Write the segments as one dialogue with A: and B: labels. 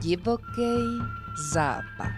A: Divoký západ.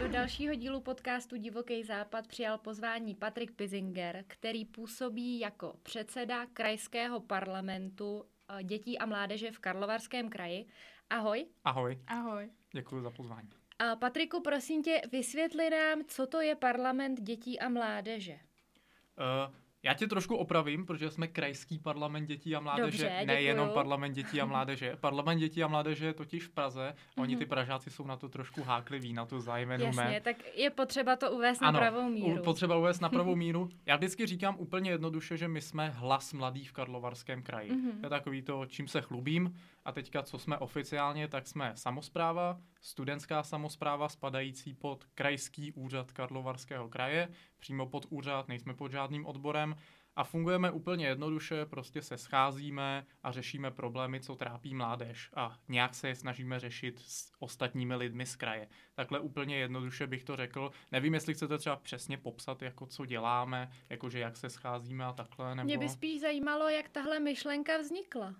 B: Do dalšího dílu podcastu Divoký západ přijal pozvání Patrik Pizinger, který působí jako předseda krajského parlamentu eh, dětí a mládeže v Karlovarském kraji. Ahoj.
C: Ahoj,
D: Ahoj.
C: děkuji za pozvání.
B: A Patriku, prosím tě, vysvětli nám, co to je parlament dětí a mládeže.
C: Uh, já tě trošku opravím, protože jsme krajský parlament dětí a mládeže,
B: Dobře,
C: nejenom
B: děkuju.
C: parlament dětí a mládeže. Parlament dětí a mládeže je totiž v Praze, oni
B: Mhm.
C: ty Pražáci jsou na to trošku hákliví, na tu zájmenu
B: Jasně, tak je potřeba to uvést na
C: Ano,
B: pravou míru.
C: potřeba uvést na pravou míru. Já vždycky říkám úplně jednoduše, že my jsme hlas mladých v Karlovarském kraji.
B: Mhm.
C: To je takový to, čím se chlubím. A teďka, co jsme oficiálně, tak jsme samozpráva, studentská samozpráva spadající pod krajský úřad Karlovarského kraje, přímo pod úřad, nejsme pod žádným odborem. A fungujeme úplně jednoduše, prostě se scházíme a řešíme problémy, co trápí mládež a nějak se je snažíme řešit s ostatními lidmi z kraje. Takhle úplně jednoduše bych to řekl. Nevím, jestli chcete třeba přesně popsat, jako co děláme, jakože jak se scházíme a takhle, nebo...
B: Mě by spíš zajímalo, jak tahle myšlenka vznikla.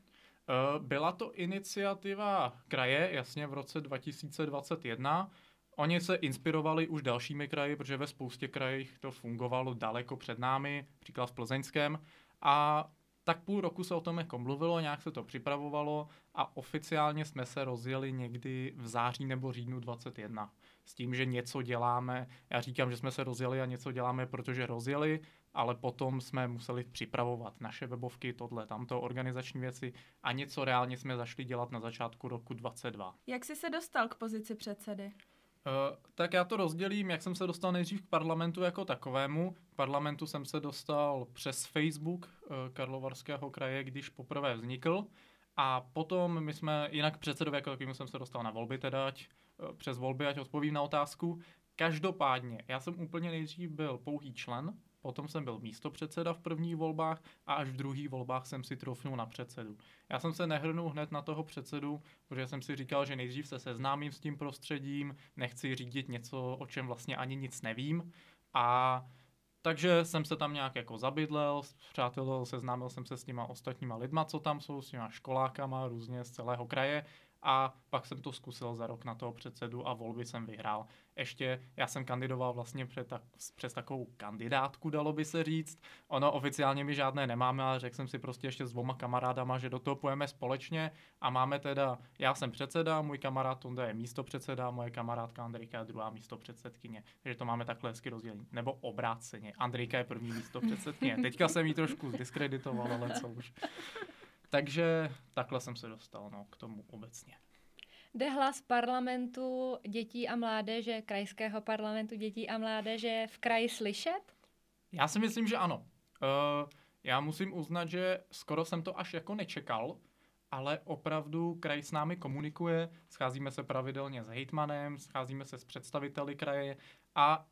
C: Eh, Byla to iniciativa kraje, jasně v roce 2021. Oni se inspirovali už dalšími kraji, protože ve spoustě krajích to fungovalo daleko před námi, příklad v Plzeňském. A tak půl roku se o tom jako mluvilo, nějak se to připravovalo a oficiálně jsme se rozjeli někdy v září nebo říjnu 21. S tím, že něco děláme. Já říkám, že jsme se rozjeli a něco děláme, protože rozjeli, ale potom jsme museli připravovat naše webovky, tohle, tamto, organizační věci a něco reálně jsme zašli dělat na začátku roku 22.
D: Jak jsi se dostal k pozici předsedy?
C: Uh, tak já to rozdělím, jak jsem se dostal nejdřív k parlamentu jako takovému. K parlamentu jsem se dostal přes Facebook uh, Karlovarského kraje, když poprvé vznikl. A potom my jsme, jinak předsedové jako takovým jsem se dostal na volby teda, ať, uh, přes volby, ať odpovím na otázku. Každopádně, já jsem úplně nejdřív byl pouhý člen, potom jsem byl místopředseda v prvních volbách a až v druhých volbách jsem si trofnul na předsedu. Já jsem se nehrnul hned na toho předsedu, protože jsem si říkal, že nejdřív se seznámím s tím prostředím, nechci řídit něco, o čem vlastně ani nic nevím. A takže jsem se tam nějak jako zabydlel, přátelil, seznámil jsem se s těma ostatníma lidma, co tam jsou, s těma školákama různě z celého kraje a pak jsem to zkusil za rok na toho předsedu a volby jsem vyhrál. Ještě já jsem kandidoval vlastně před tak, přes takovou kandidátku, dalo by se říct. Ono oficiálně my žádné nemáme, ale řekl jsem si prostě ještě s dvoma kamarádama, že do toho pojeme společně a máme teda, já jsem předseda, můj kamarád Tonda je místo předseda, moje kamarádka Andrejka je druhá místo předsedkyně. Takže to máme takhle hezky rozdělení. Nebo obráceně. Andrejka je první místo předsedkyně. Teďka jsem jí trošku zdiskreditoval, ale co už. Takže takhle jsem se dostal no, k tomu obecně.
B: Jde hlas parlamentu dětí a mládeže, krajského parlamentu dětí a mládeže v kraji slyšet?
C: Já si myslím, že ano. Uh, já musím uznat, že skoro jsem to až jako nečekal, ale opravdu kraj s námi komunikuje, scházíme se pravidelně s hejtmanem, scházíme se s představiteli kraje a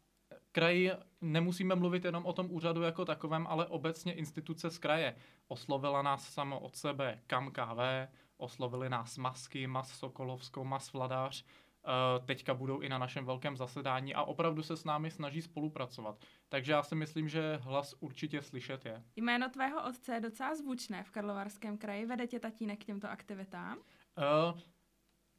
C: kraj nemusíme mluvit jenom o tom úřadu jako takovém, ale obecně instituce z kraje. Oslovila nás samo od sebe KAM KV, oslovili nás Masky, Mas Sokolovskou, Mas Vladář, Uh, teďka budou i na našem velkém zasedání a opravdu se s námi snaží spolupracovat. Takže já si myslím, že hlas určitě slyšet je.
D: Jméno tvého otce je docela zvučné v Karlovarském kraji. Vede tě tatínek k těmto aktivitám?
C: Uh,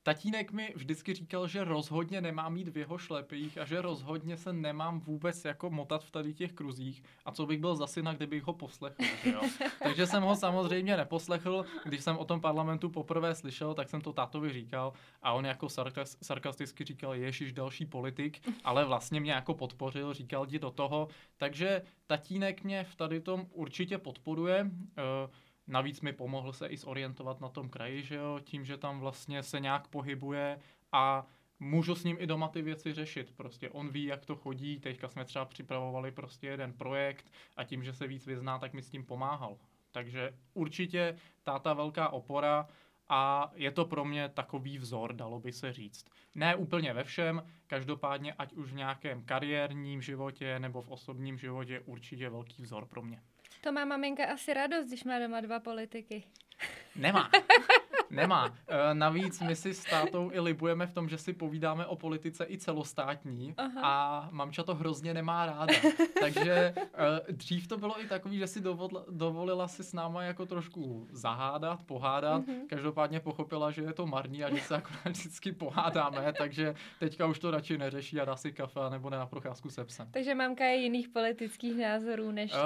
C: tatínek mi vždycky říkal, že rozhodně nemám mít v jeho šlepích a že rozhodně se nemám vůbec jako motat v tady těch kruzích. A co bych byl za syna, kdybych ho poslechl, že jo? Takže jsem ho samozřejmě neposlechl. Když jsem o tom parlamentu poprvé slyšel, tak jsem to tátovi říkal a on jako sarkas, sarkasticky říkal, ježiš další politik, ale vlastně mě jako podpořil, říkal ti do toho. Takže tatínek mě v tady tom určitě podporuje. Uh, Navíc mi pomohl se i zorientovat na tom kraji, že jo, tím, že tam vlastně se nějak pohybuje a můžu s ním i doma ty věci řešit. Prostě on ví, jak to chodí, teďka jsme třeba připravovali prostě jeden projekt a tím, že se víc vyzná, tak mi s tím pomáhal. Takže určitě táta velká opora a je to pro mě takový vzor, dalo by se říct. Ne úplně ve všem, každopádně ať už v nějakém kariérním životě nebo v osobním životě určitě velký vzor pro mě.
B: To má maminka asi radost, když má doma dva politiky.
C: Nemá. Nemá. E, navíc my si s tátou i libujeme v tom, že si povídáme o politice i celostátní Aha. a mamča to hrozně nemá ráda. Takže e, dřív to bylo i takový, že si dovolila, dovolila si s náma jako trošku zahádat, pohádat. Mm-hmm. Každopádně pochopila, že je to marný a že se akorát vždycky pohádáme, takže teďka už to radši neřeší a dá si kafe nebo ne na procházku se psem.
B: Takže mamka je jiných politických názorů než uh,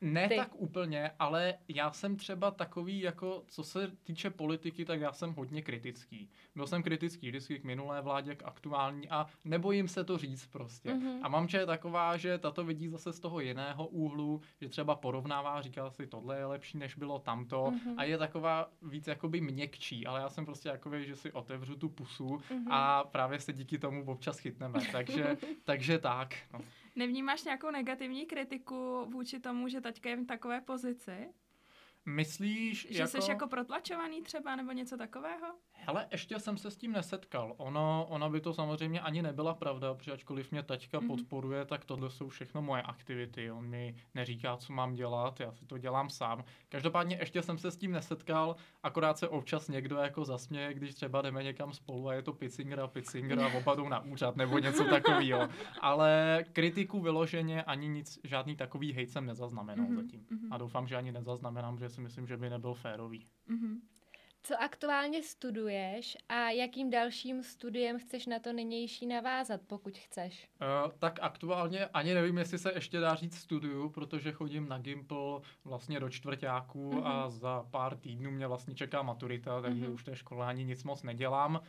C: Ne ty. tak úplně, ale já jsem třeba takový, jako co se týče politiky, tak já jsem hodně kritický. Byl jsem kritický vždycky k minulé vládě, k aktuální a nebojím se to říct prostě. Mm-hmm. A mamče je taková, že tato vidí zase z toho jiného úhlu, že třeba porovnává, říká si, tohle je lepší, než bylo tamto mm-hmm. a je taková víc jakoby měkčí, ale já jsem prostě jakoby, že si otevřu tu pusu mm-hmm. a právě se díky tomu občas chytneme. Takže, takže tak. No.
D: Nevnímáš nějakou negativní kritiku vůči tomu, že teďka je v takové pozici?
C: Myslíš,
D: že jako... jsi jako protlačovaný třeba nebo něco takového?
C: Hele, ještě jsem se s tím nesetkal. Ono, ono by to samozřejmě ani nebyla pravda, protože ačkoliv mě taťka mm-hmm. podporuje, tak tohle jsou všechno moje aktivity. On mi neříká, co mám dělat, já si to dělám sám. Každopádně ještě jsem se s tím nesetkal, akorát se občas někdo jako zasměje, když třeba jdeme někam spolu a je to Picinger a Picinger a oba jdou na úřad nebo něco takového. Ale kritiku vyloženě ani nic, žádný takový hejt jsem nezaznamenal mm-hmm. zatím. Mm-hmm. A doufám, že ani nezaznamenám, že si myslím, že by nebyl férový. Mm-hmm.
B: Co aktuálně studuješ a jakým dalším studiem chceš na to nynější navázat, pokud chceš?
C: Uh, tak aktuálně ani nevím, jestli se ještě dá říct studiu, protože chodím na Gimple vlastně do čtvrtáku uh-huh. a za pár týdnů mě vlastně čeká maturita, takže uh-huh. už té škole ani nic moc nedělám.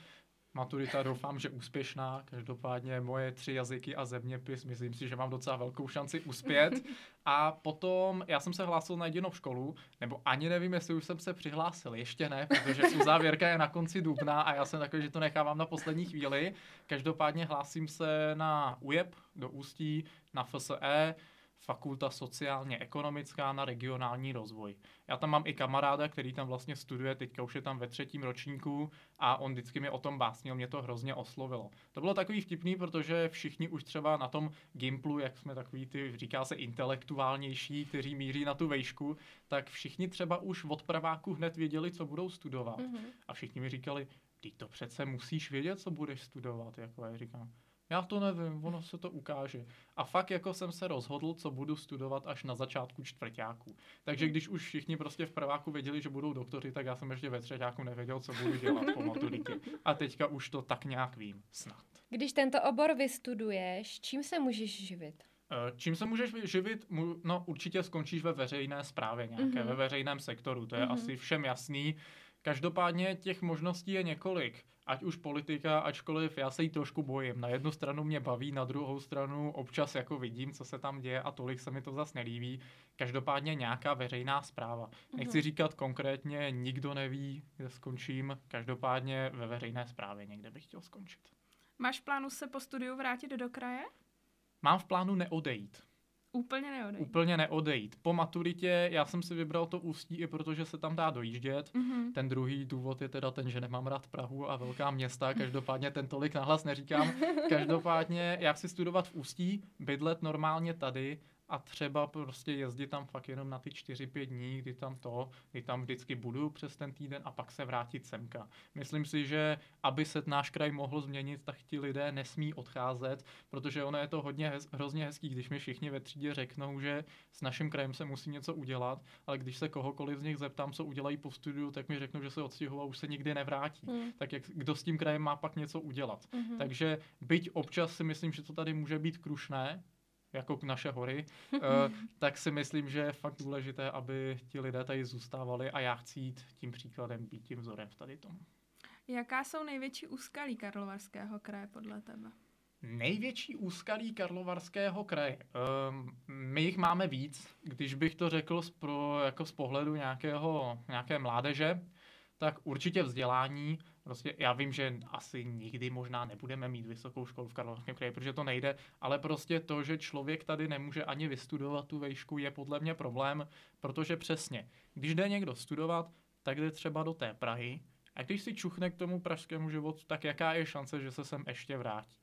C: Maturita doufám, že úspěšná. Každopádně moje tři jazyky a zeměpis, myslím si, že mám docela velkou šanci uspět. A potom já jsem se hlásil na jedinou školu, nebo ani nevím, jestli už jsem se přihlásil, ještě ne, protože uzávěrka je na konci dubna a já jsem takový, že to nechávám na poslední chvíli. Každopádně hlásím se na UJEP do Ústí, na FSE, fakulta sociálně ekonomická na regionální rozvoj. Já tam mám i kamaráda, který tam vlastně studuje, teďka už je tam ve třetím ročníku a on vždycky mi o tom básnil, mě to hrozně oslovilo. To bylo takový vtipný, protože všichni už třeba na tom Gimplu, jak jsme takový ty, říká se intelektuálnější, kteří míří na tu vejšku, tak všichni třeba už od praváku hned věděli, co budou studovat. Mm-hmm. A všichni mi říkali, ty to přece musíš vědět, co budeš studovat. Jako já říkám, já to nevím, ono se to ukáže. A fakt jako jsem se rozhodl, co budu studovat až na začátku čtvrtáku. Takže hmm. když už všichni prostě v prváku věděli, že budou doktoři, tak já jsem ještě ve třetíku nevěděl, co budu dělat po maturitě. A teďka už to tak nějak vím, snad.
B: Když tento obor vystuduješ, čím se můžeš živit?
C: Eh, čím se můžeš živit? No určitě skončíš ve veřejné správě nějaké, mm-hmm. ve veřejném sektoru, to je mm-hmm. asi všem jasný. Každopádně těch možností je několik ať už politika, ačkoliv já se jí trošku bojím. Na jednu stranu mě baví, na druhou stranu občas jako vidím, co se tam děje a tolik se mi to zase nelíbí. Každopádně nějaká veřejná zpráva. Nechci mhm. říkat konkrétně, nikdo neví, kde skončím. Každopádně ve veřejné správě někde bych chtěl skončit.
D: Máš plánu se po studiu vrátit do kraje?
C: Mám v plánu neodejít.
D: Úplně neodejít.
C: Úplně neodejít. Po maturitě já jsem si vybral to ústí i protože se tam dá dojíždět. Mm-hmm. Ten druhý důvod je teda ten, že nemám rád Prahu a velká města, každopádně ten tolik nahlas neříkám. Každopádně já chci studovat v ústí, bydlet normálně tady a třeba prostě jezdit tam fakt jenom na ty 4-5 dní, kdy tam to, kdy tam vždycky budu přes ten týden a pak se vrátit semka. Myslím si, že aby se náš kraj mohl změnit, tak ti lidé nesmí odcházet, protože ono je to hodně hez, hrozně hezký, když mi všichni ve třídě řeknou, že s naším krajem se musí něco udělat, ale když se kohokoliv z nich zeptám, co udělají po studiu, tak mi řeknou, že se odstěhují a už se nikdy nevrátí. Mm. Tak jak, kdo s tím krajem má pak něco udělat. Mm-hmm. Takže byť občas si myslím, že to tady může být krušné, jako naše hory, uh, tak si myslím, že je fakt důležité, aby ti lidé tady zůstávali a já chci jít tím příkladem, být tím vzorem v tady tom.
D: Jaká jsou největší úskalí Karlovarského kraje podle tebe?
C: Největší úskalí Karlovarského kraje. Um, my jich máme víc. Když bych to řekl z, pro, jako z pohledu nějakého, nějaké mládeže, tak určitě vzdělání. Prostě já vím, že asi nikdy možná nebudeme mít vysokou školu v Karlovarském kraji, protože to nejde, ale prostě to, že člověk tady nemůže ani vystudovat tu vejšku, je podle mě problém, protože přesně, když jde někdo studovat, tak jde třeba do té Prahy a když si čuchne k tomu pražskému životu, tak jaká je šance, že se sem ještě vrátí?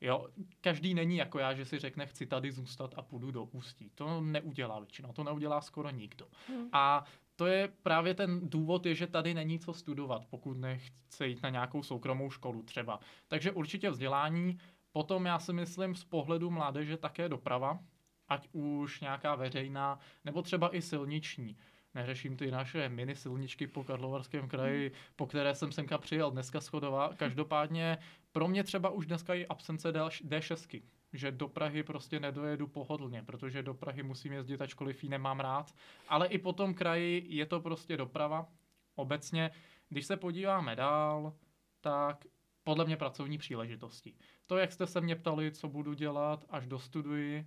C: Jo, každý není jako já, že si řekne, chci tady zůstat a půjdu do ústí. To neudělá většina, to neudělá skoro nikdo. Hmm. A to je právě ten důvod, je, že tady není co studovat, pokud nechce jít na nějakou soukromou školu třeba. Takže určitě vzdělání, potom já si myslím z pohledu mládeže také doprava, ať už nějaká veřejná, nebo třeba i silniční. Neřeším ty naše mini silničky po Karlovarském kraji, hmm. po které jsem semka přijel dneska schodová. Každopádně pro mě třeba už dneska je absence D6, že do Prahy prostě nedojedu pohodlně, protože do Prahy musím jezdit, ačkoliv ji nemám rád. Ale i po tom kraji je to prostě doprava. Obecně, když se podíváme dál, tak podle mě pracovní příležitosti. To, jak jste se mě ptali, co budu dělat, až dostuduji,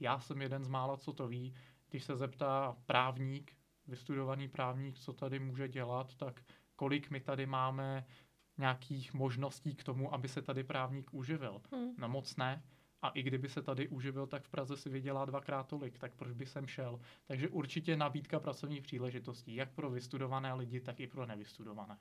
C: já jsem jeden z mála, co to ví. Když se zeptá právník, vystudovaný právník, co tady může dělat, tak kolik my tady máme nějakých možností k tomu, aby se tady právník uživil. Hmm. No moc ne. A i kdyby se tady uživil, tak v Praze si vydělá dvakrát tolik, tak proč by sem šel? Takže určitě nabídka pracovních příležitostí, jak pro vystudované lidi, tak i pro nevystudované.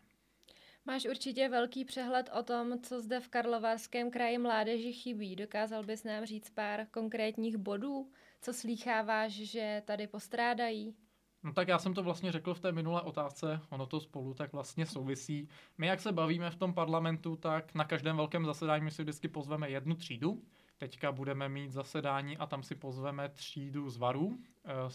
B: Máš určitě velký přehled o tom, co zde v Karlovarském kraji mládeži chybí. Dokázal bys nám říct pár konkrétních bodů, co slýcháváš, že tady postrádají?
C: No tak já jsem to vlastně řekl v té minulé otázce, ono to spolu tak vlastně souvisí. My jak se bavíme v tom parlamentu, tak na každém velkém zasedání my si vždycky pozveme jednu třídu. Teďka budeme mít zasedání a tam si pozveme třídu z varů. Eh,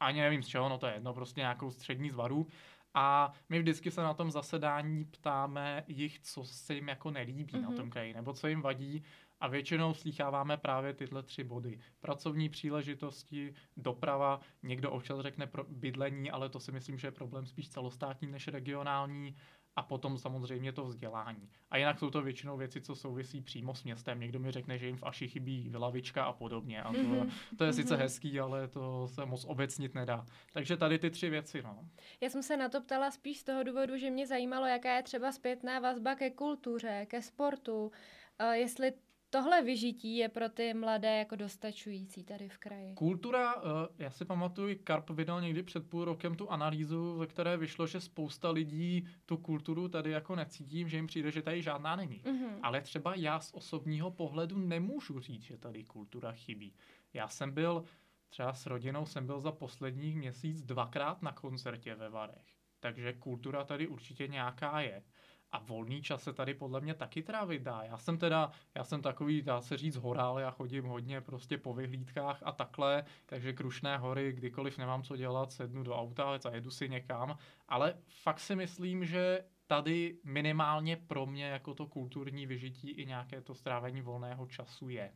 C: ani nevím z čeho, no to je jedno, prostě nějakou střední z varů. A my vždycky se na tom zasedání ptáme jich, co se jim jako nelíbí mm-hmm. na mhm. tom kraji, nebo co jim vadí. A většinou slýcháváme právě tyhle tři body. Pracovní příležitosti, doprava, někdo občas řekne pro bydlení, ale to si myslím, že je problém spíš celostátní než regionální a potom samozřejmě to vzdělání. A jinak jsou to většinou věci, co souvisí přímo s městem. Někdo mi řekne, že jim v Aši chybí vylavička a podobně. A to, mm-hmm. to je sice mm-hmm. hezký, ale to se moc obecnit nedá. Takže tady ty tři věci. No.
B: Já jsem se na to ptala spíš z toho důvodu, že mě zajímalo, jaká je třeba zpětná vazba ke kultuře, ke sportu. Uh, jestli tohle vyžití je pro ty mladé jako dostačující tady v kraji.
C: Kultura, eh, já si pamatuju, Karp vydal někdy před půl rokem tu analýzu, ve které vyšlo, že spousta lidí tu kulturu tady jako necítím, že jim přijde, že tady žádná není. Mm-hmm. Ale třeba já z osobního pohledu nemůžu říct, že tady kultura chybí. Já jsem byl, třeba s rodinou jsem byl za posledních měsíc dvakrát na koncertě ve Varech. Takže kultura tady určitě nějaká je. A volný čas se tady podle mě taky trávit dá. Já jsem teda, já jsem takový, dá se říct, horál, já chodím hodně prostě po vyhlídkách a takhle, takže Krušné hory, kdykoliv nemám co dělat, sednu do auta a jedu si někam, ale fakt si myslím, že tady minimálně pro mě jako to kulturní vyžití i nějaké to strávení volného času je.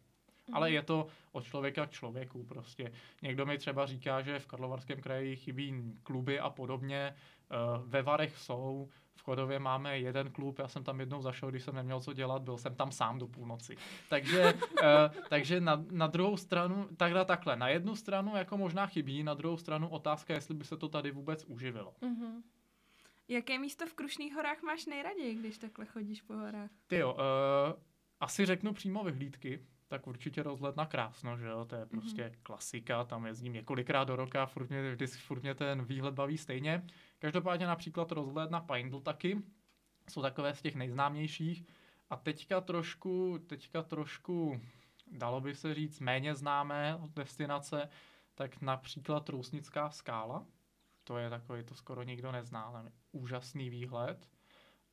C: Ale je to od člověka k člověku prostě. Někdo mi třeba říká, že v Karlovarském kraji chybí kluby a podobně. Eh, ve Varech jsou, v Chodově máme jeden klub, já jsem tam jednou zašel, když jsem neměl co dělat, byl jsem tam sám do půlnoci. Takže, uh, takže na, na druhou stranu, takhle takhle, na jednu stranu jako možná chybí, na druhou stranu otázka, jestli by se to tady vůbec uživilo. Mm-hmm.
D: Jaké místo v Krušných horách máš nejraději, když takhle chodíš po horách?
C: Ty jo, uh, asi řeknu přímo vyhlídky, tak určitě rozhled na krásno, že jo, to je prostě mm-hmm. klasika, tam jezdím několikrát do roka, furt mě, vždy, furt mě ten výhled baví stejně. Každopádně například rozhled na Pindle taky, jsou takové z těch nejznámějších. A teďka trošku, teďka trošku, dalo by se říct, méně známé destinace, tak například Trousnická skála, to je takový, to skoro nikdo nezná, ale úžasný výhled.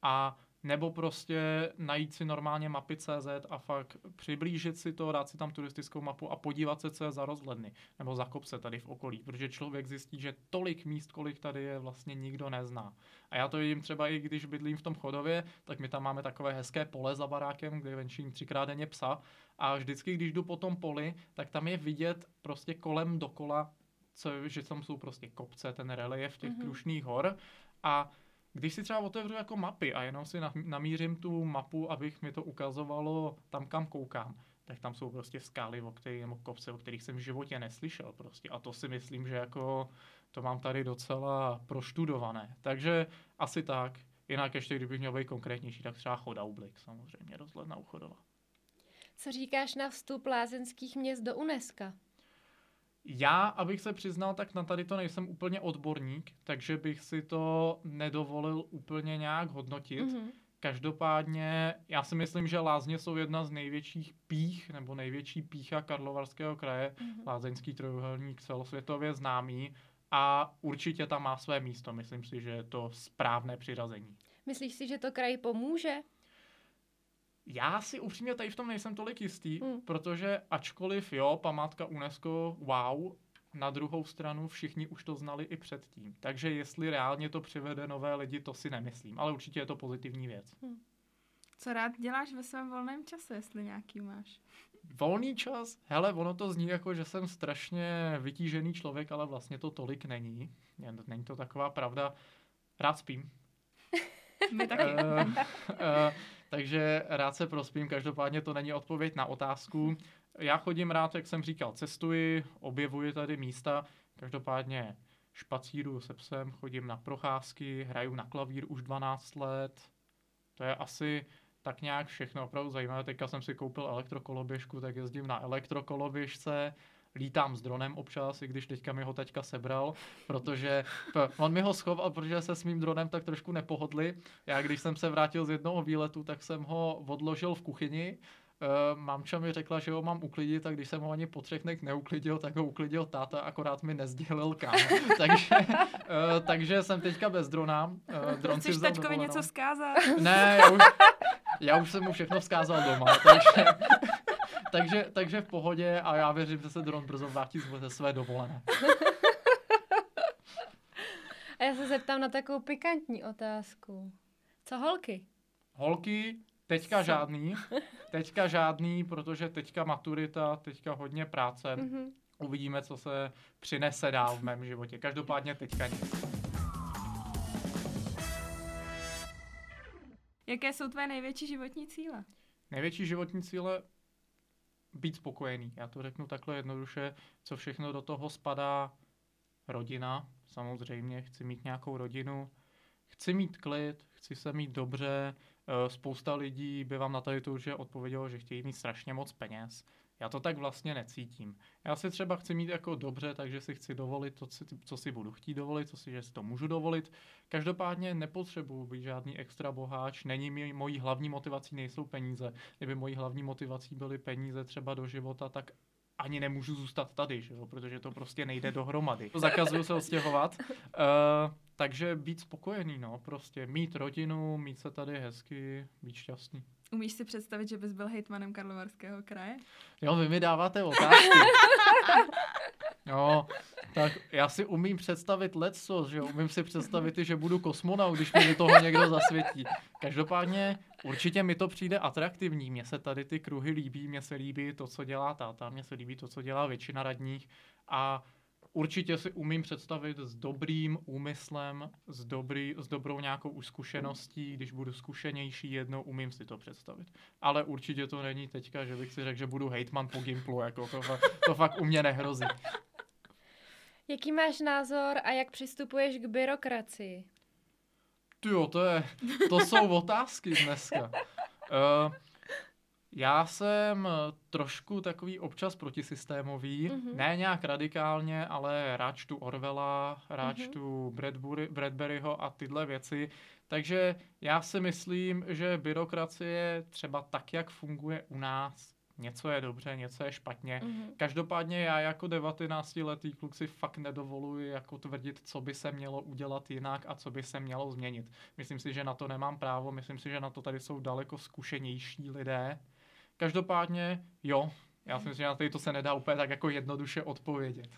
C: A nebo prostě najít si normálně mapy CZ a fakt přiblížit si to, dát si tam turistickou mapu a podívat se, co je za rozhledny nebo za kopce tady v okolí, protože člověk zjistí, že tolik míst, kolik tady je, vlastně nikdo nezná. A já to vidím třeba i když bydlím v tom chodově, tak my tam máme takové hezké pole za barákem, kde venčím třikrát denně psa a vždycky, když jdu po tom poli, tak tam je vidět prostě kolem dokola, co, že tam jsou prostě kopce, ten relief těch mm-hmm. krušných hor a když si třeba otevřu jako mapy a jenom si namířím tu mapu, abych mi to ukazovalo tam, kam koukám, tak tam jsou prostě skály, o kterých, nebo kopce, o kterých jsem v životě neslyšel prostě. A to si myslím, že jako to mám tady docela proštudované. Takže asi tak. Jinak ještě, kdybych měl být konkrétnější, tak třeba Chodaublik samozřejmě, rozhled na Uchodova.
B: Co říkáš na vstup lázeňských měst do UNESCO?
C: Já, abych se přiznal, tak na tady to nejsem úplně odborník, takže bych si to nedovolil úplně nějak hodnotit. Mm-hmm. Každopádně já si myslím, že Lázně jsou jedna z největších pích nebo největší pícha Karlovarského kraje. Mm-hmm. Lázeňský trojuhelník celosvětově známý a určitě tam má své místo. Myslím si, že je to správné přirazení.
B: Myslíš si, že to kraj pomůže?
C: Já si upřímně tady v tom nejsem tolik jistý, hmm. protože ačkoliv jo, památka UNESCO, wow, na druhou stranu všichni už to znali i předtím. Takže jestli reálně to přivede nové lidi, to si nemyslím. Ale určitě je to pozitivní věc. Hmm.
D: Co rád děláš ve svém volném čase, jestli nějaký máš?
C: Volný čas? Hele, ono to zní jako, že jsem strašně vytížený člověk, ale vlastně to tolik není. Není to taková pravda. Rád spím.
D: My taky. uh, uh,
C: takže rád se prospím, každopádně to není odpověď na otázku. Já chodím rád, jak jsem říkal, cestuji, objevuji tady místa, každopádně špacíru se psem, chodím na procházky, hraju na klavír už 12 let. To je asi tak nějak všechno opravdu zajímavé. Teďka jsem si koupil elektrokoloběžku, tak jezdím na elektrokoloběžce, lítám s dronem občas, i když teďka mi ho teďka sebral, protože on mi ho schoval, protože se s mým dronem tak trošku nepohodli. Já když jsem se vrátil z jednoho výletu, tak jsem ho odložil v kuchyni, Uh, mamča mi řekla, že ho mám uklidit, tak když jsem ho ani po třech dnech neuklidil, tak ho uklidil táta, akorát mi nezdělil kam. takže, uh, takže jsem teďka bez drona.
D: Uh, dron Chceš tačkovi něco vzkázat?
C: Ne, já už, já už jsem mu všechno vzkázal doma, takže, takže, takže v pohodě a já věřím, že se dron brzo vrátí ze své dovolené.
B: A já se zeptám na takovou pikantní otázku. Co holky?
C: Holky, teďka Co? žádný. Teďka žádný, protože teďka maturita, teďka hodně práce. Mm-hmm. Uvidíme, co se přinese dál v mém životě. Každopádně teďka nic.
D: Jaké jsou tvé největší životní cíle?
C: Největší životní cíle být spokojený. Já to řeknu takhle jednoduše, co všechno do toho spadá. Rodina, samozřejmě, chci mít nějakou rodinu, chci mít klid, chci se mít dobře. Eh, spousta lidí by vám na tady to už odpovědělo, že chtějí mít strašně moc peněz. Já to tak vlastně necítím. Já si třeba chci mít jako dobře, takže si chci dovolit to, co si budu chtít dovolit, co si, že si to můžu dovolit. Každopádně nepotřebuji být žádný extra boháč, není mi mojí hlavní motivací nejsou peníze. Kdyby mojí hlavní motivací byly peníze třeba do života, tak ani nemůžu zůstat tady, že jo? protože to prostě nejde dohromady. Zakazuju se odstěhovat. Uh, takže být spokojený, no, prostě mít rodinu, mít se tady hezky, být šťastný.
D: Umíš si představit, že bys byl hejtmanem Karlovarského kraje?
C: Jo, vy mi dáváte otázky. No, tak já si umím představit lecos, že jo? Umím si představit, že budu kosmonaut, když mi do toho někdo zasvětí. Každopádně určitě mi to přijde atraktivní. Mně se tady ty kruhy líbí, mně se líbí to, co dělá táta, mně se líbí to, co dělá většina radních a určitě si umím představit s dobrým úmyslem, s, dobrý, s dobrou nějakou už zkušeností, když budu zkušenější jednou, umím si to představit. Ale určitě to není teďka, že bych si řekl, že budu hejtman po Gimplu, jako to, to fakt u mě nehrozí.
B: Jaký máš názor a jak přistupuješ k byrokracii?
C: Jo, to, je, to jsou otázky dneska. Uh, já jsem trošku takový občas protisystémový, mm-hmm. ne nějak radikálně, ale rád čtu Orwella, rád mm-hmm. čtu Bradbury, Bradburyho a tyhle věci. Takže já si myslím, že byrokracie třeba tak, jak funguje u nás, něco je dobře, něco je špatně. Mm-hmm. Každopádně já jako 19-letý kluk si fakt nedovoluji jako tvrdit, co by se mělo udělat jinak a co by se mělo změnit. Myslím si, že na to nemám právo, myslím si, že na to tady jsou daleko zkušenější lidé. Každopádně jo, já si myslím, že na to se nedá úplně tak jako jednoduše odpovědět.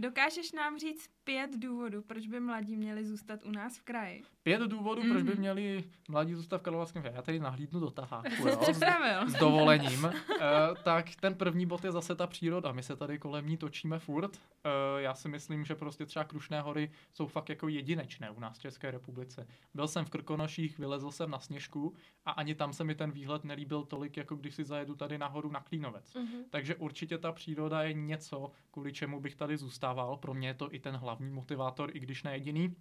D: Dokážeš nám říct pět důvodů, proč by mladí měli zůstat u nás v kraji?
C: Pět důvodů, mm-hmm. proč by mhm. měli mladí zůstat v Karlovarském kraji. Já tady nahlídnu do taháku, jo,
D: s,
C: s dovolením. uh, tak ten první bod je zase ta příroda. My se tady kolem ní točíme furt. Uh, já si myslím, že prostě třeba Krušné hory jsou fakt jako jedinečné u nás v České republice. Byl jsem v Krkonoších, vylezl jsem na Sněžku a ani tam se mi ten výhled nelíbil tolik, jako když si zajedu tady nahoru na Klínovec. Mm-hmm. Takže určitě ta příroda je něco, kvůli čemu bych tady zůstával. Pro mě je to i ten hlavní motivátor, i když ne jediný.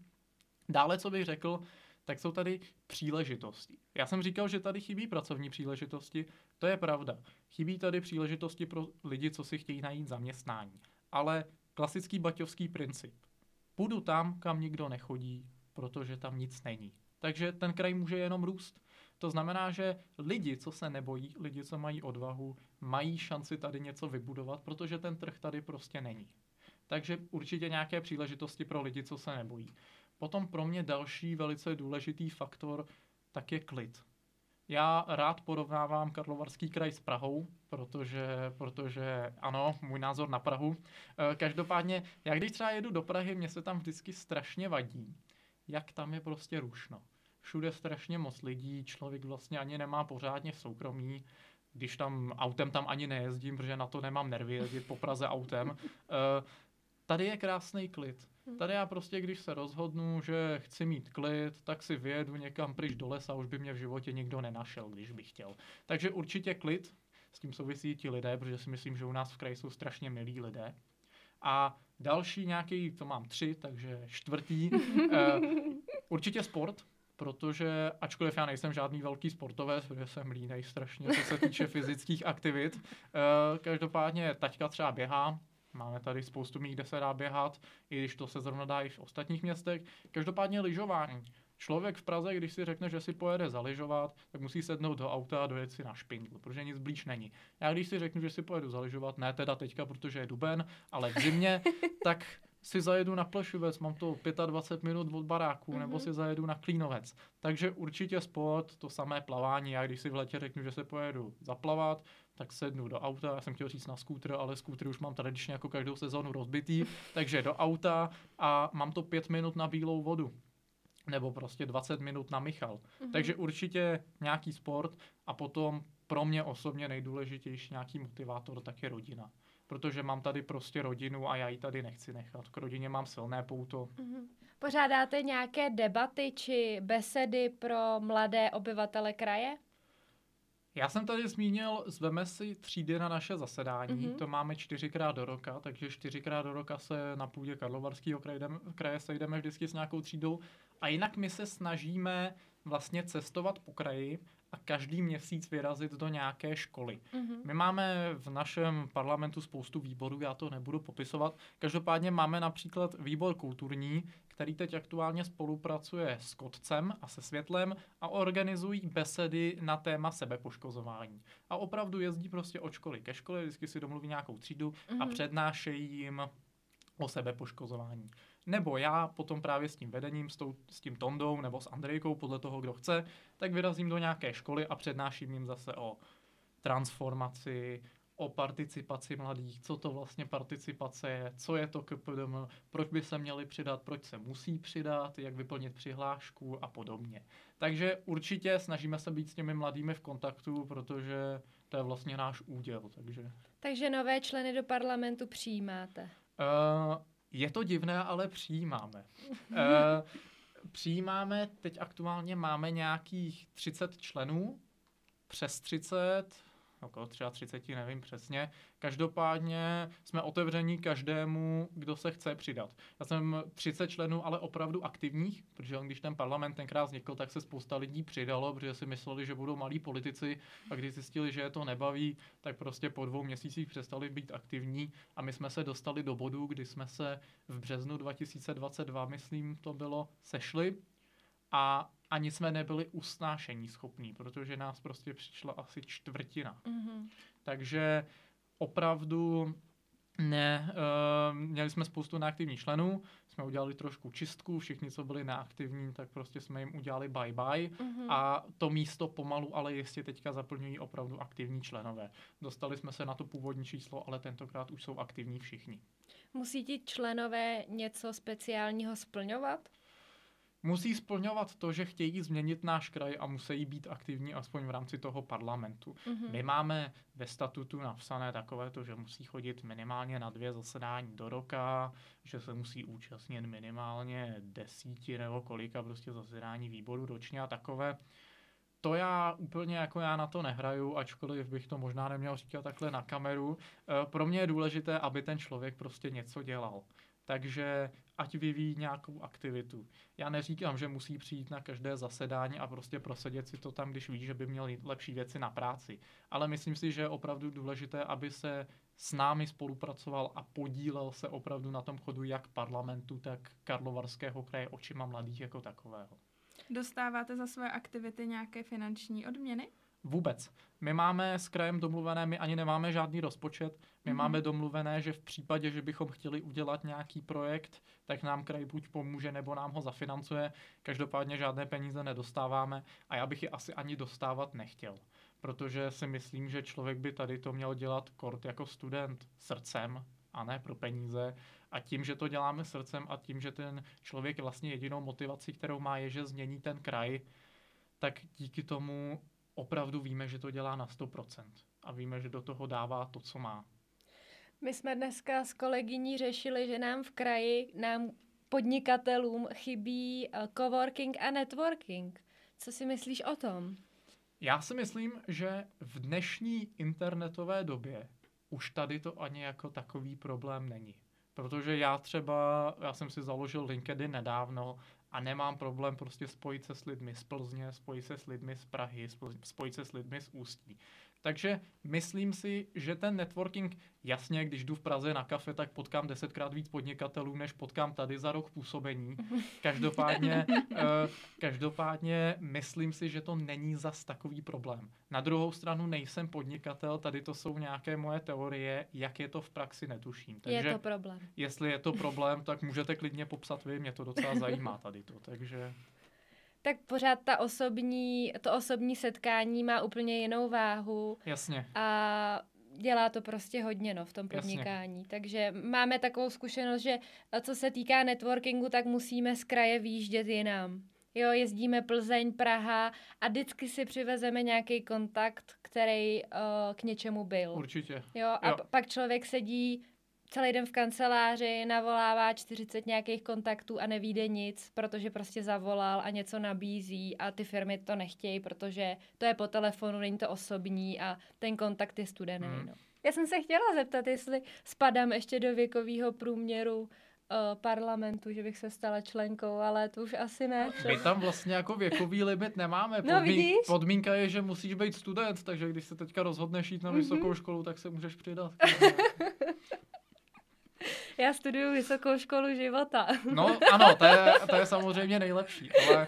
C: Dále, co bych řekl, tak jsou tady příležitosti. Já jsem říkal, že tady chybí pracovní příležitosti, to je pravda. Chybí tady příležitosti pro lidi, co si chtějí najít zaměstnání. Ale klasický baťovský princip. Půjdu tam, kam nikdo nechodí, protože tam nic není. Takže ten kraj může jenom růst. To znamená, že lidi, co se nebojí, lidi, co mají odvahu, mají šanci tady něco vybudovat, protože ten trh tady prostě není. Takže určitě nějaké příležitosti pro lidi, co se nebojí. Potom pro mě další velice důležitý faktor tak je klid. Já rád porovnávám Karlovarský kraj s Prahou, protože, protože ano, můj názor na Prahu. Eh, každopádně, já když třeba jedu do Prahy, mě se tam vždycky strašně vadí, jak tam je prostě rušno. Všude strašně moc lidí, člověk vlastně ani nemá pořádně soukromí, když tam autem tam ani nejezdím, protože na to nemám nervy jezdit po Praze autem. Eh, tady je krásný klid. Tady já prostě, když se rozhodnu, že chci mít klid, tak si vyjedu někam pryč do lesa, už by mě v životě nikdo nenašel, když bych chtěl. Takže určitě klid, s tím souvisí ti lidé, protože si myslím, že u nás v kraji jsou strašně milí lidé. A další nějaký, to mám tři, takže čtvrtý, uh, určitě sport, protože ačkoliv já nejsem žádný velký sportovec, protože jsem línej strašně, co se týče fyzických aktivit, uh, každopádně taťka třeba běhá, Máme tady spoustu míst, kde se dá běhat, i když to se zrovna dá i v ostatních městech. Každopádně lyžování. Člověk v Praze, když si řekne, že si pojede zaližovat, tak musí sednout do auta a dojet si na špindl, protože nic blíž není. Já když si řeknu, že si pojedu zaližovat, ne teda teďka, protože je duben, ale v zimě, tak si zajedu na Plešovec, mám to 25 minut od baráku, mm-hmm. nebo mhm. si zajedu na Klínovec. Takže určitě sport, to samé plavání. Já když si v letě řeknu, že se pojedu zaplavat, tak sednu do auta, já jsem chtěl říct na skútr, ale skútr už mám tradičně jako každou sezónu rozbitý, takže do auta a mám to pět minut na bílou vodu nebo prostě 20 minut na Michal. Mm-hmm. Takže určitě nějaký sport a potom pro mě osobně nejdůležitější nějaký motivátor tak je rodina. Protože mám tady prostě rodinu a já ji tady nechci nechat. K rodině mám silné pouto. Mm-hmm.
B: Pořádáte nějaké debaty či besedy pro mladé obyvatele kraje?
C: Já jsem tady zmínil, zveme si třídy na naše zasedání, mm-hmm. to máme čtyřikrát do roka, takže čtyřikrát do roka se na půdě Karlovarského kraje, kraje sejdeme vždycky s nějakou třídou a jinak my se snažíme vlastně cestovat po kraji a každý měsíc vyrazit do nějaké školy. Mm-hmm. My máme v našem parlamentu spoustu výborů, já to nebudu popisovat. Každopádně máme například výbor kulturní, který teď aktuálně spolupracuje s Kotcem a se Světlem a organizují besedy na téma sebepoškozování. A opravdu jezdí prostě od školy ke škole, vždycky si domluví nějakou třídu mm-hmm. a mhm. přednášejí jim o sebepoškozování. Nebo já potom právě s tím vedením, s, tou, s tím Tondou nebo s Andrejkou, podle toho, kdo chce, tak vyrazím do nějaké školy a přednáším jim zase o transformaci, o participaci mladých, co to vlastně participace je, co je to KPDM, proč by se měli přidat, proč se musí přidat, jak vyplnit přihlášku a podobně. Takže určitě snažíme se být s těmi mladými v kontaktu, protože to je vlastně náš úděl. Takže,
B: takže nové členy do parlamentu přijímáte?
C: Uh, je to divné, ale přijímáme. uh, přijímáme, teď aktuálně máme nějakých 30 členů, přes 30, okolo třeba 30, nevím přesně. Každopádně jsme otevření každému, kdo se chce přidat. Já jsem 30 členů, ale opravdu aktivních, protože když ten parlament tenkrát vznikl, tak se spousta lidí přidalo, protože si mysleli, že budou malí politici a když zjistili, že je to nebaví, tak prostě po dvou měsících přestali být aktivní a my jsme se dostali do bodu, kdy jsme se v březnu 2022, myslím, to bylo, sešli a ani jsme nebyli usnášení schopní, protože nás prostě přišla asi čtvrtina. Mm-hmm. Takže opravdu ne, uh, měli jsme spoustu neaktivních členů, jsme udělali trošku čistku, všichni, co byli neaktivní, tak prostě jsme jim udělali bye-bye mm-hmm. a to místo pomalu, ale jistě teďka zaplňují opravdu aktivní členové. Dostali jsme se na to původní číslo, ale tentokrát už jsou aktivní všichni.
B: Musí ti členové něco speciálního splňovat?
C: Musí splňovat to, že chtějí změnit náš kraj a musí být aktivní aspoň v rámci toho parlamentu. Mm-hmm. My máme ve statutu napsané takové to, že musí chodit minimálně na dvě zasedání do roka, že se musí účastnit minimálně desíti nebo kolika prostě zasedání výboru ročně a takové. To já úplně jako já na to nehraju, ačkoliv bych to možná neměl říkat takhle na kameru. E, pro mě je důležité, aby ten člověk prostě něco dělal. Takže ať vyvíjí nějakou aktivitu. Já neříkám, že musí přijít na každé zasedání a prostě prosedět si to tam, když ví, že by měl lepší věci na práci. Ale myslím si, že je opravdu důležité, aby se s námi spolupracoval a podílel se opravdu na tom chodu jak parlamentu, tak Karlovarského kraje očima mladých jako takového.
D: Dostáváte za své aktivity nějaké finanční odměny?
C: Vůbec. My máme s krajem domluvené, my ani nemáme žádný rozpočet, my mm-hmm. máme domluvené, že v případě, že bychom chtěli udělat nějaký projekt, tak nám kraj buď pomůže, nebo nám ho zafinancuje. Každopádně žádné peníze nedostáváme a já bych je asi ani dostávat nechtěl. Protože si myslím, že člověk by tady to měl dělat kort jako student srdcem a ne pro peníze. A tím, že to děláme srdcem a tím, že ten člověk vlastně jedinou motivací, kterou má, je, že změní ten kraj, tak díky tomu opravdu víme, že to dělá na 100% a víme, že do toho dává to, co má.
B: My jsme dneska s kolegyní řešili, že nám v kraji, nám podnikatelům chybí eh, coworking a networking. Co si myslíš o tom?
C: Já si myslím, že v dnešní internetové době už tady to ani jako takový problém není. Protože já třeba, já jsem si založil LinkedIn nedávno a nemám problém prostě spojit se s lidmi z Plzně, spojit se s lidmi z Prahy, spojit se s lidmi z Ústí. Takže myslím si, že ten networking, jasně, když jdu v Praze na kafe, tak potkám desetkrát víc podnikatelů, než potkám tady za rok působení. Každopádně, uh, každopádně myslím si, že to není zas takový problém. Na druhou stranu nejsem podnikatel, tady to jsou nějaké moje teorie, jak je to v praxi netuším.
B: Takže je to problém.
C: Jestli je to problém, tak můžete klidně popsat vy, mě to docela zajímá tady to, takže
B: tak pořád ta osobní, to osobní setkání má úplně jinou váhu.
C: Jasně.
B: A dělá to prostě hodně no, v tom podnikání. Jasně. Takže máme takovou zkušenost, že co se týká networkingu, tak musíme z kraje výjíždět jinam. Jo, jezdíme Plzeň, Praha a vždycky si přivezeme nějaký kontakt, který uh, k něčemu byl.
C: Určitě.
B: Jo, a jo. pak člověk sedí celý den v kanceláři, navolává 40 nějakých kontaktů a nevíde nic, protože prostě zavolal a něco nabízí a ty firmy to nechtějí, protože to je po telefonu, není to osobní a ten kontakt je studený. Hmm. No. Já jsem se chtěla zeptat, jestli spadám ještě do věkového průměru uh, parlamentu, že bych se stala členkou, ale to už asi ne.
C: My tam vlastně jako věkový limit nemáme. No, Podmín, no, podmínka je, že musíš být student, takže když se teďka rozhodneš jít na vysokou mm-hmm. školu, tak se můžeš přidat.
B: Já studuju vysokou školu života.
C: No ano, to je, to je samozřejmě nejlepší, ale,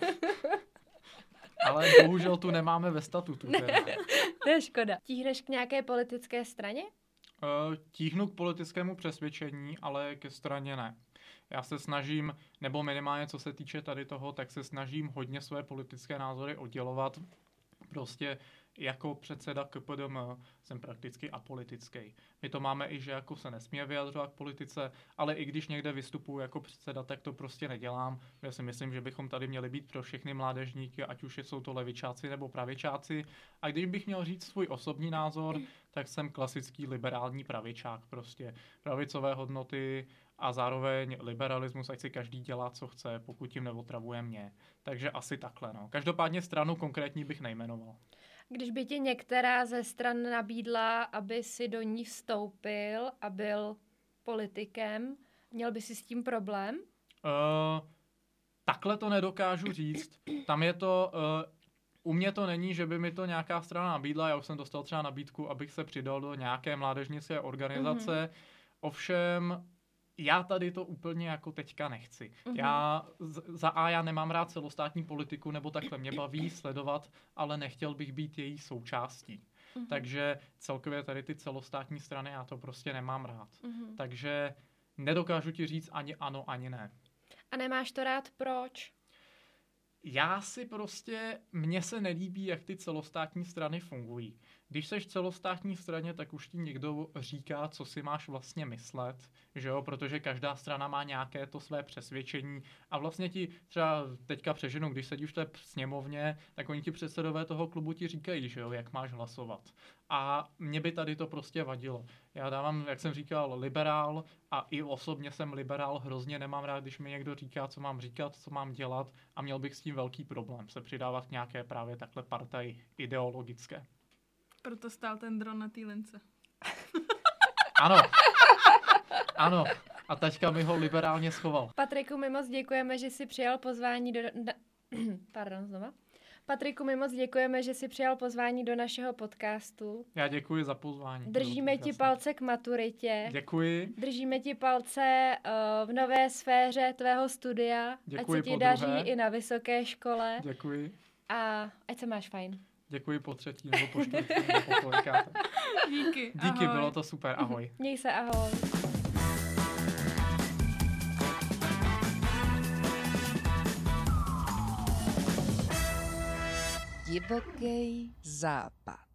C: ale bohužel tu nemáme ve statutu. Teda.
B: to je škoda. Tíhneš k nějaké politické straně?
C: Uh, tíhnu k politickému přesvědčení, ale ke straně ne. Já se snažím, nebo minimálně co se týče tady toho, tak se snažím hodně své politické názory oddělovat. Prostě jako předseda KPDM jsem prakticky apolitický. My to máme i, že jako se nesmí vyjadřovat k politice, ale i když někde vystupuji jako předseda, tak to prostě nedělám. Já si myslím, že bychom tady měli být pro všechny mládežníky, ať už jsou to levičáci nebo pravičáci. A když bych měl říct svůj osobní názor, tak jsem klasický liberální pravičák. Prostě pravicové hodnoty a zároveň liberalismus, ať si každý dělá, co chce, pokud tím neotravuje mě. Takže asi takhle. No. Každopádně stranu konkrétní bych nejmenoval.
B: Když by ti některá ze stran nabídla, aby si do ní vstoupil a byl politikem, měl by si s tím problém? Uh,
C: takhle to nedokážu říct. Tam je to... Uh, u mě to není, že by mi to nějaká strana nabídla, já už jsem dostal třeba nabídku, abych se přidal do nějaké mládežnické organizace. Mm-hmm. Ovšem, já tady to úplně jako teďka nechci. Mm-hmm. Já za A já nemám rád celostátní politiku, nebo takhle mě baví sledovat, ale nechtěl bych být její součástí. Mm-hmm. Takže celkově tady ty celostátní strany já to prostě nemám rád. Mm-hmm. Takže nedokážu ti říct ani ano, ani ne.
B: A nemáš to rád proč?
C: Já si prostě, mně se nelíbí, jak ty celostátní strany fungují. Když seš celostátní straně, tak už ti někdo říká, co si máš vlastně myslet, že jo, protože každá strana má nějaké to své přesvědčení a vlastně ti třeba teďka přeženu, když sedíš v té sněmovně, tak oni ti předsedové toho klubu ti říkají, že jo, jak máš hlasovat. A mě by tady to prostě vadilo. Já dávám, jak jsem říkal, liberál a i osobně jsem liberál, hrozně nemám rád, když mi někdo říká, co mám říkat, co mám dělat a měl bych s tím velký problém se přidávat k nějaké právě takhle partaj ideologické.
D: Proto stál ten dron na té lince.
C: ano. Ano. A taťka mi ho liberálně schoval.
B: Patriku, my moc děkujeme, že jsi přijal pozvání do... Na... Pardon, znova. Patriku, my moc děkujeme, že jsi přijal pozvání do našeho podcastu.
C: Já děkuji za pozvání.
B: Držíme ti palce k maturitě.
C: Děkuji.
B: Držíme ti palce uh, v nové sféře tvého studia.
C: Děkuji
B: ať se ti daří i na vysoké škole.
C: Děkuji.
B: A ať se máš fajn.
C: Děkuji po třetí nebo po čtvrtý nebo po kolikáté.
D: Díky.
C: Díky,
D: ahoj.
C: bylo to super. Ahoj.
B: Měj se, ahoj.
A: Divoký západ.